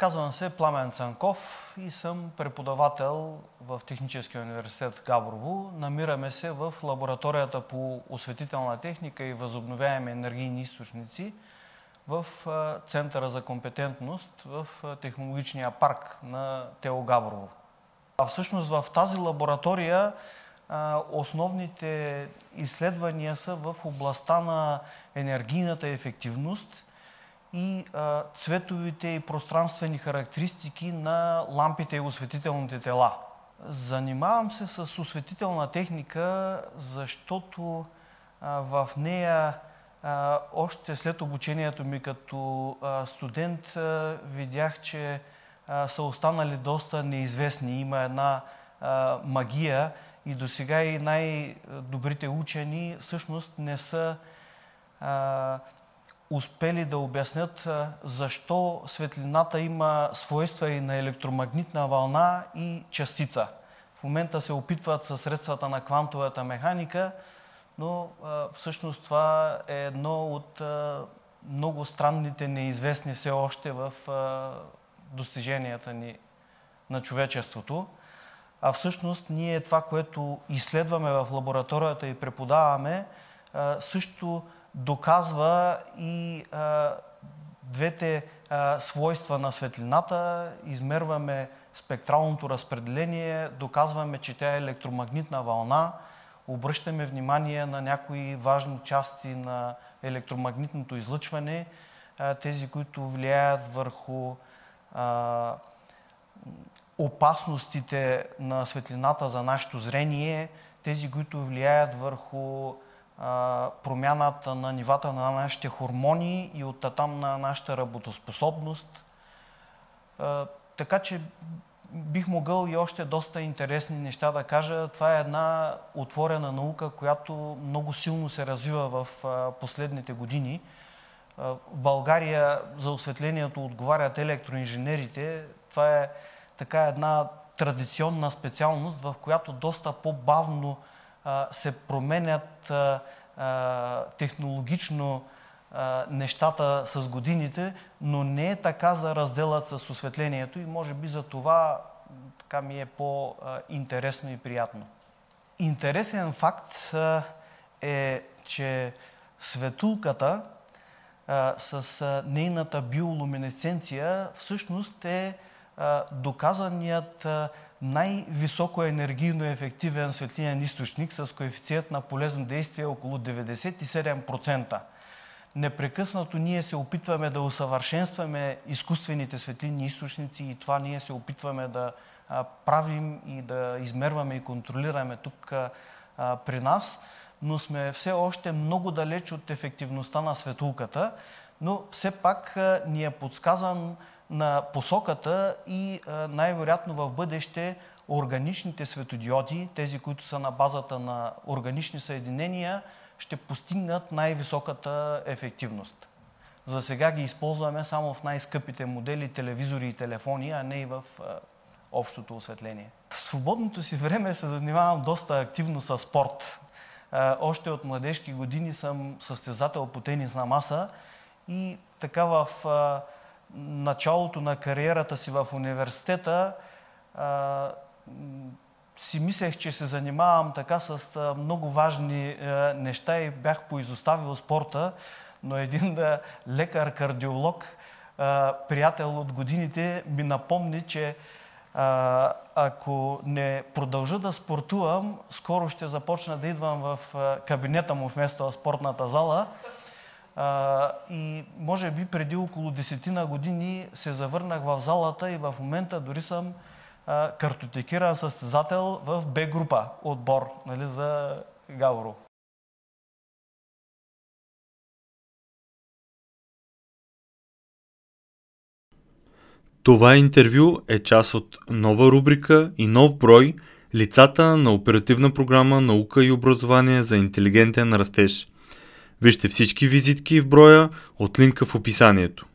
Казвам се Пламен Цанков и съм преподавател в Техническия университет Габрово. Намираме се в лабораторията по осветителна техника и възобновяеми енергийни източници в Центъра за компетентност в технологичния парк на Тео Габрово. А всъщност в тази лаборатория основните изследвания са в областта на енергийната ефективност и цветовите и пространствени характеристики на лампите и осветителните тела. Занимавам се с осветителна техника, защото в нея още след обучението ми като студент видях, че са останали доста неизвестни. Има една магия и до сега и най-добрите учени всъщност не са успели да обяснят защо светлината има свойства и на електромагнитна вълна и частица. В момента се опитват със средствата на квантовата механика, но всъщност това е едно от много странните неизвестни все още в достиженията ни на човечеството. А всъщност ние това, което изследваме в лабораторията и преподаваме, също доказва и а, двете а, свойства на светлината, измерваме спектралното разпределение, доказваме, че тя е електромагнитна вълна, обръщаме внимание на някои важни части на електромагнитното излъчване, а, тези, които влияят върху а, опасностите на светлината за нашето зрение, тези, които влияят върху промяната на нивата на нашите хормони и оттам на нашата работоспособност. Така че бих могъл и още доста интересни неща да кажа. Това е една отворена наука, която много силно се развива в последните години. В България за осветлението отговарят електроинженерите. Това е така една традиционна специалност, в която доста по-бавно се променят технологично нещата с годините, но не е така за разделът с осветлението и може би за това така ми е по-интересно и приятно. Интересен факт е, че светулката с нейната биолуминесценция всъщност е доказаният най-високо енергийно ефективен светлинен източник с коефициент на полезно действие около 97%. Непрекъснато ние се опитваме да усъвършенстваме изкуствените светлинни източници и това ние се опитваме да правим и да измерваме и контролираме тук при нас, но сме все още много далеч от ефективността на светулката, но все пак ни е подсказан на посоката и най-вероятно в бъдеще органичните светодиоди, тези, които са на базата на органични съединения, ще постигнат най-високата ефективност. За сега ги използваме само в най-скъпите модели телевизори и телефони, а не и в общото осветление. В свободното си време се занимавам доста активно с спорт. Още от младежки години съм състезател по тенис на маса и така в началото на кариерата си в университета а, си мислех, че се занимавам така с много важни а, неща и бях поизоставил спорта, но един да, лекар-кардиолог, а, приятел от годините, ми напомни, че а, ако не продължа да спортувам, скоро ще започна да идвам в кабинета му вместо в спортната зала а, и може би преди около десетина години се завърнах в залата и в момента дори съм а, картотекиран състезател в Б група отбор нали, за Гавро. Това интервю е част от нова рубрика и нов брой Лицата на оперативна програма Наука и образование за интелигентен растеж – Вижте всички визитки в броя от линка в описанието.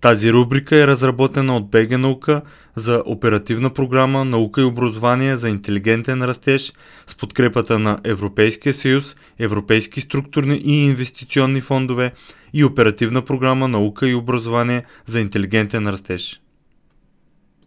Тази рубрика е разработена от БГ Наука за оперативна програма Наука и образование за интелигентен растеж с подкрепата на Европейския съюз, Европейски структурни и инвестиционни фондове и оперативна програма Наука и образование за интелигентен растеж.